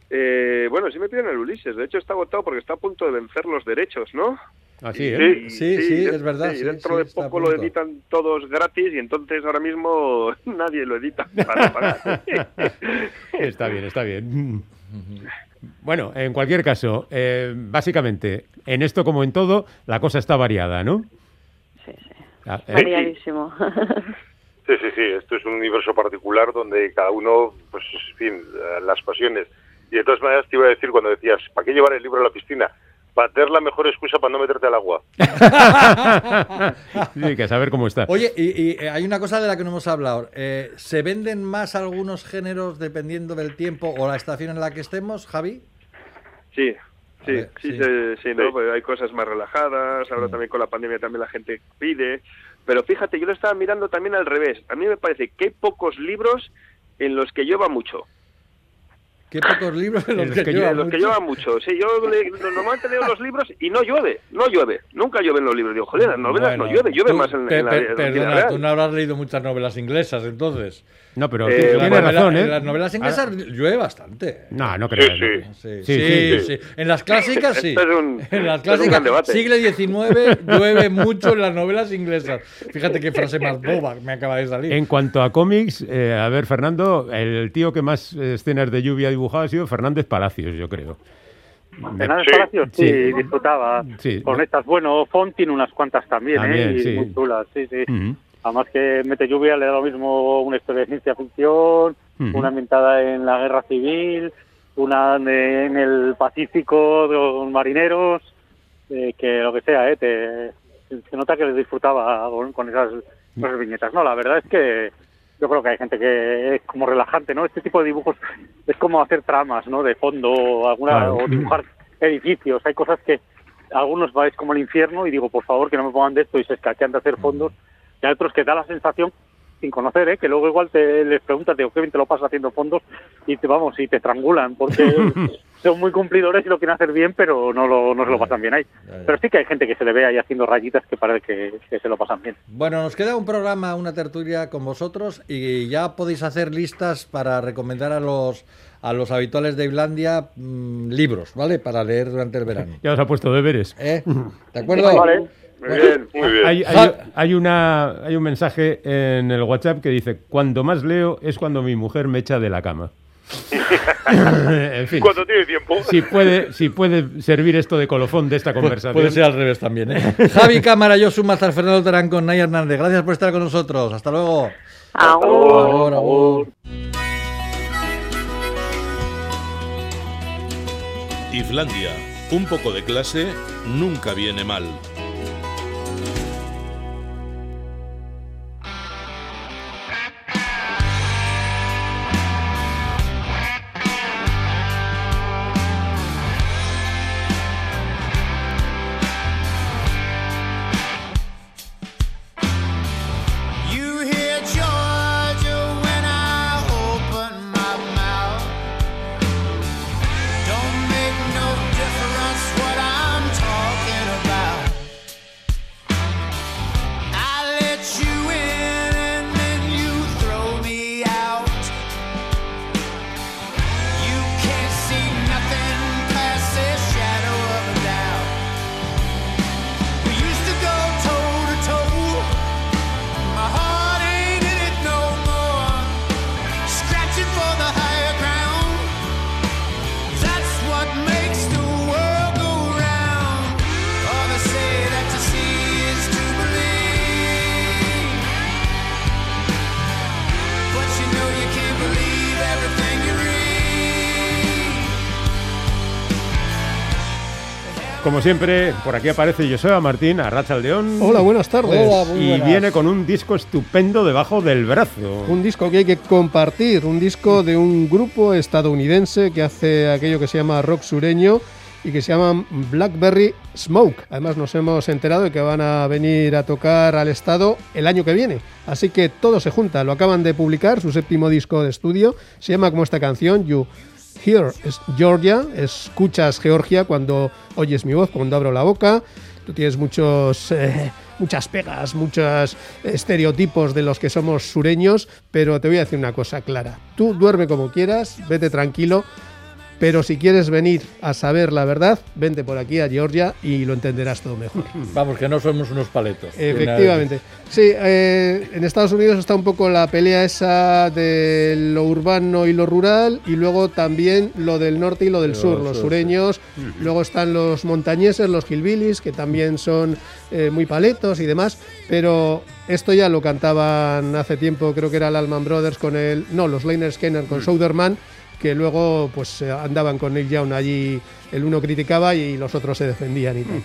Eh, bueno, sí me piden el Ulises. De hecho, está agotado porque está a punto de vencer los derechos, ¿no? Así, ¿eh? Sí, sí, es verdad, y sí, dentro sí, de poco lo editan todos gratis y entonces ahora mismo nadie lo edita para pagar. Está bien, está bien. Bueno, en cualquier caso, eh, básicamente, en esto como en todo, la cosa está variada, ¿no? Sí, sí, Ah, ¿eh? variadísimo. Sí, sí, sí, esto es un universo particular donde cada uno, pues, en fin, las pasiones. Y de todas maneras te iba a decir cuando decías, ¿para qué llevar el libro a la piscina? Para tener la mejor excusa para no meterte al agua. sí, que saber cómo está. Oye, y, y, eh, hay una cosa de la que no hemos hablado. Eh, ¿Se venden más algunos géneros dependiendo del tiempo o la estación en la que estemos, Javi? Sí, sí, ver, sí, sí. sí, sí, ¿no? Sí. Pues hay cosas más relajadas, ahora Mm. también con la pandemia también la gente pide, pero fíjate, yo lo estaba mirando también al revés. A mí me parece que hay pocos libros en los que llueva mucho. Qué pocos libros en los, que, que los que mucho. llueva mucho. Sí, yo le- normalmente leo los libros y no llueve, no llueve. Nunca llueven los libros. Digo, joder, las novelas Bueno, no llueve, llueve tú- más en, pe- en la, pe- en la vida Perdona, tú no habrás leído muchas novelas inglesas, entonces. No, pero Eh, tiene Novela- razón, ¿eh? En las novelas inglesas llueve bastante. No, no creo. Sí, sí. Sí, Sí, sí, sí. sí. En las clásicas sí. Esto es un- en las esto es un clásicas, gran debate. siglo XIX, llueve mucho en las novelas inglesas. Fíjate qué frase más boba me acaba de salir. En cuanto a cómics, eh, a ver, Fernando, el tío que más escenas de lluvia ha dibujado ha sido Fernández Palacios, yo creo. Fernández Sí. Palacios sí, Sí. disfrutaba Sí. con estas. Bueno, Font tiene unas cuantas también, También, ¿eh? Y muy chulas, sí, sí. Además que Mete Lluvia le da lo mismo una historia de ciencia ficción, una ambientada en la guerra civil, una de- en el Pacífico, con marineros, eh, que lo que sea, ¿eh? Te, se nota que les disfrutaba con, con esas, con esas viñetas. No, la verdad es que yo creo que hay gente que es como relajante, ¿no? Este tipo de dibujos es como hacer tramas, ¿no? De fondo, alguna, Claro. o dibujar edificios. Hay cosas que algunos vais como el infierno y digo, por favor, que no me pongan de esto y se escaquean de hacer fondos. Y hay otros que da la sensación, sin conocer, ¿eh? que luego igual te les preguntas, digo, qué bien te lo pasas haciendo fondos y te vamos y te estrangulan porque son muy cumplidores y lo quieren hacer bien, pero no, lo, no se lo pasan bien ahí. Pero sí que hay gente que se le ve ahí haciendo rayitas que parece que, que se lo pasan bien. Bueno, nos queda un programa, una tertulia con vosotros y ya podéis hacer listas para recomendar a los a los habituales de Islandia mm, libros, ¿vale? Para leer durante el verano. Ya os ha puesto deberes. ¿Eh? ¿De acuerdo? Vale, muy bien. Muy bien. Hay, hay- hay una, hay un mensaje en el WhatsApp que dice, cuando más leo es cuando mi mujer me echa de la cama. en fin, Cuando tiene tiempo. si puede, si puede servir esto de colofón de esta conversación. Puede ser al revés también, ¿eh? Javi Cámara, yo soy hasta Fernando Terán con Nay Hernández. Gracias por estar con nosotros. Hasta luego. Agur, agur. Islandia, un poco de clase nunca viene mal. Como siempre, por aquí aparece Joseba Martín, a León. Hola, buenas tardes. Hola, muy Y buenas. viene con un disco estupendo debajo del brazo. Un disco que hay que compartir, un disco de un grupo estadounidense que hace aquello que se llama rock sureño y que se llama Blackberry Smoke. Además nos hemos enterado de que van a venir a tocar al estado el año que viene. Así que todo se junta. Lo acaban de publicar, su séptimo disco de estudio. Se llama como esta canción, You Hear es Georgia, escuchas Georgia cuando oyes mi voz, cuando abro la boca. Tú tienes muchos, eh, muchas pegas, muchos estereotipos de los que somos sureños, pero te voy a decir una cosa clara. Tú duerme como quieras, vete tranquilo, pero si quieres venir a saber la verdad, vente por aquí a Georgia y lo entenderás todo mejor. Vamos, que no somos unos paletos. Efectivamente. Sí, eh, en Estados Unidos está un poco la pelea esa de lo urbano y lo rural y luego también lo del norte y lo del sur, los sur, sureños. Luego están los montañeses, los hillbillies, que también son eh, muy paletos y demás, pero esto ya lo cantaban hace tiempo, creo que era el Allman Brothers con el... No, los Liner Skinner con Southerman, que luego pues eh, andaban con Neil Young allí, el uno criticaba y los otros se defendían y tal.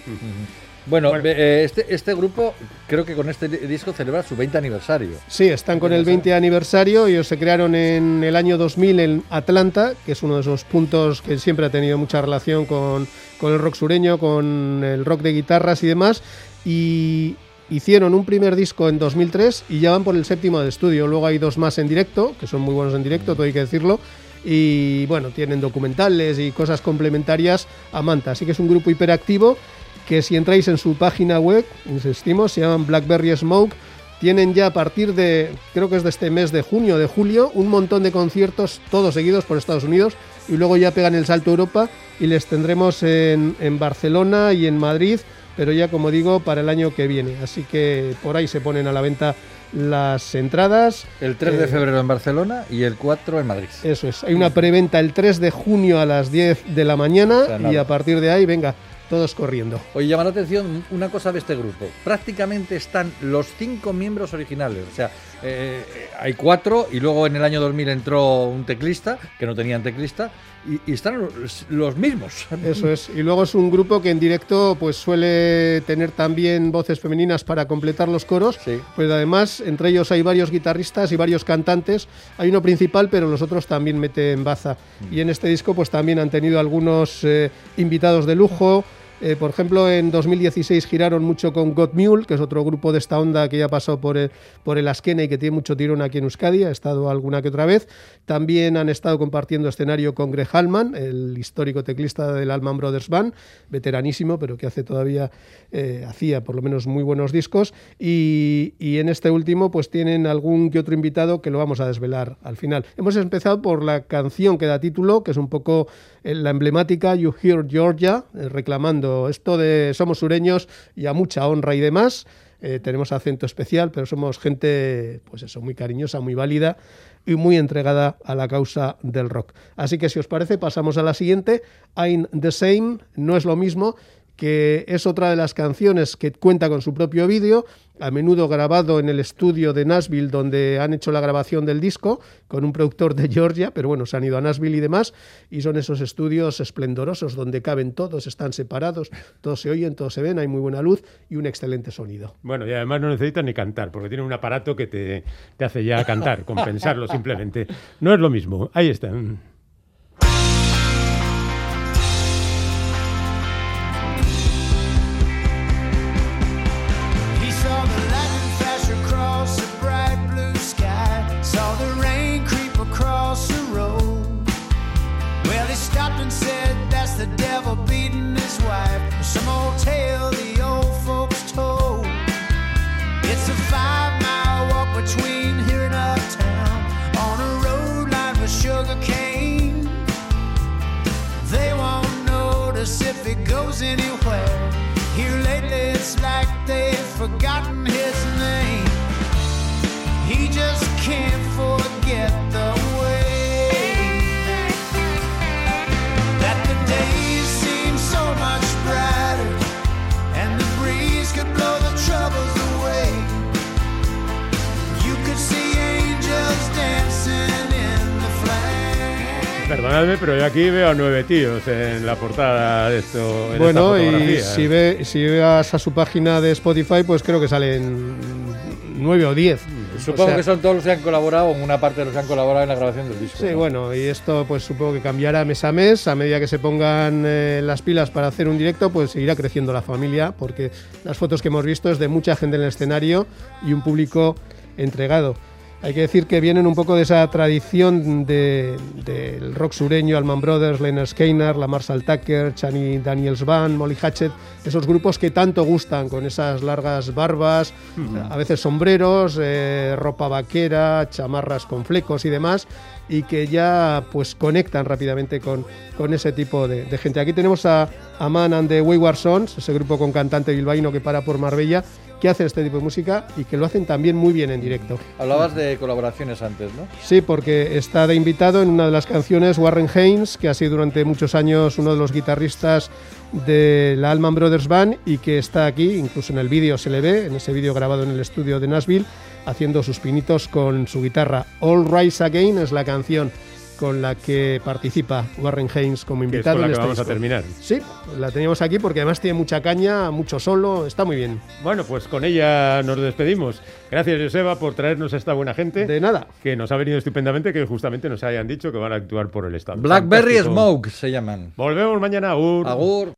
Bueno, eh, este, este grupo creo que con este di- disco celebra su 20 aniversario. Sí, están con el 20 aniversario. Ellos se crearon en el año 2000 en Atlanta, que es uno de esos puntos que siempre ha tenido mucha relación con, con el rock sureño, con el rock de guitarras y demás. Y, hicieron un primer disco en 2003 y ya van por el séptimo de estudio. Luego hay dos más en directo, que son muy buenos en directo, todo hay que decirlo. Y bueno, tienen documentales y cosas complementarias a Manta. Así que es un grupo hiperactivo que si entráis en su página web, insistimos, se llaman Blackberry Smoke. Tienen ya a partir de, creo que es de este mes de junio, de julio, un montón de conciertos, todos seguidos por Estados Unidos, y luego ya pegan el salto a Europa y les tendremos en, en Barcelona y en Madrid, pero ya como digo, para el año que viene. Así que por ahí se ponen a la venta las entradas. El 3 de Eh, febrero en Barcelona y el 4 en Madrid. Eso es, hay una preventa el 3 de junio a las 10 de la mañana O sea, nada. y a partir de ahí, venga, todos corriendo. Oye, llama la atención una cosa de este grupo. Prácticamente están los cinco miembros originales. O sea, eh, hay cuatro y luego en el año 2000 entró un teclista, que no tenían teclista, y, y están los, mismos. Eso es. Y luego es un grupo que en directo pues suele tener también voces femeninas para completar los coros. Pues además, entre ellos hay varios guitarristas y varios cantantes. Hay uno principal, pero los otros también meten baza. Y en este disco pues también han tenido algunos eh, invitados de lujo. Eh, por ejemplo, en 2016 giraron mucho con God Mule, que es otro grupo de esta onda que ya pasó por el, por el Askene y que tiene mucho tirón aquí en Euskadi, ha estado alguna que otra vez. También han estado compartiendo escenario con Greg Hallman, el histórico teclista del Allman Brothers Band, veteranísimo, pero que hace todavía, eh, hacía por lo menos muy buenos discos. Y, y en este último, pues tienen algún que otro invitado que lo vamos a desvelar al final. Hemos empezado por la canción que da título, que es un poco eh, la emblemática You Hear Georgia, eh, esto de somos sureños y a mucha honra y demás. Eh, tenemos acento especial, pero somos gente, pues eso, muy cariñosa, muy válida y muy entregada a la causa del rock. Así que si os parece, pasamos a la siguiente. I'm the Same, no es lo mismo, que es otra de las canciones que cuenta con su propio vídeo, a menudo grabado en el estudio de Nashville donde han hecho la grabación del disco con un productor de Georgia, pero bueno, se han ido a Nashville y demás, y son esos estudios esplendorosos donde caben todos, están separados, todos se oyen, todos se ven, hay muy buena luz y un excelente sonido. Bueno, y además no necesitas ni cantar, porque tiene un aparato que te, te hace ya cantar, compensarlo simplemente. No es lo mismo. Ahí está. Perdonadme, pero yo aquí veo a nueve tíos en la portada de esto. en Bueno, esta y si, ve, si vas a su página de Spotify, pues creo que salen nueve o diez. Supongo O sea, que son todos los que han colaborado, o una parte de los que han colaborado en la grabación del disco. Sí, ¿no? bueno, y esto pues supongo que cambiará mes a mes, a medida que se pongan eh, las pilas para hacer un directo, pues irá creciendo la familia, porque las fotos que hemos visto es de mucha gente en el escenario y un público entregado. Hay que decir que vienen un poco de esa tradición de- del rock sureño, Allman Brothers, Leonard Skinner, la Marshall Tucker, Chani Daniels Band, Molly Hatchet, esos grupos que tanto gustan, con esas largas barbas, a veces sombreros, eh, ropa vaquera, chamarras con flecos y demás, y que ya pues conectan rápidamente con, con ese tipo de, de gente. Aquí tenemos a, a Man and the Wayward Sons, ese grupo con cantante bilbaíno que para por Marbella, que hace este tipo de música y que lo hacen también muy bien en directo. Hablabas de colaboraciones antes, ¿no? Sí, porque está de invitado en una de las canciones Warren Haynes, que ha sido durante muchos años uno de los guitarristas de la Allman Brothers Band y que está aquí, incluso en el vídeo se le ve, en ese vídeo grabado en el estudio de Nashville, haciendo sus pinitos con su guitarra. All Rise Again es la canción con la que participa Warren Haynes como Que es invitado. con la en que este vamos a terminar. Sí, la teníamos aquí porque además tiene mucha caña, mucho solo, está muy bien. Bueno, pues con ella nos despedimos. Gracias, Joseba, por traernos a esta buena gente. De nada. Que nos ha venido estupendamente, que justamente nos hayan dicho que van a actuar por el Estado. Blackberry Fantástico. Smoke se llaman. Volvemos mañana. Agur. Agur.